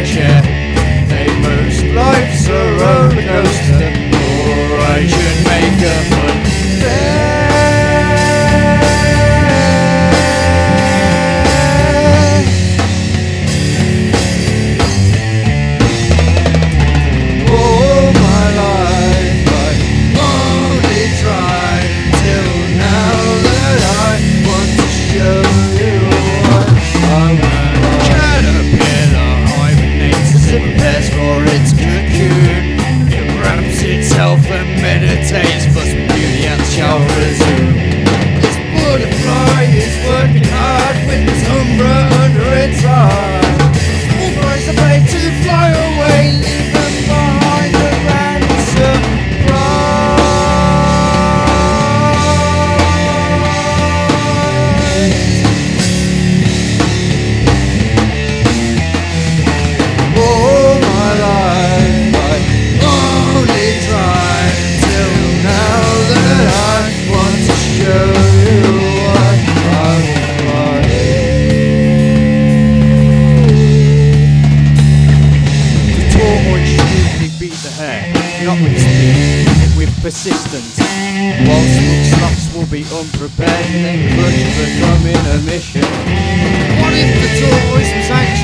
pressure. Most life's a roller coaster, or I should make a persistent. Whilst sluts will be unprepared and crushed for coming a mission. What if the tourists was anxious?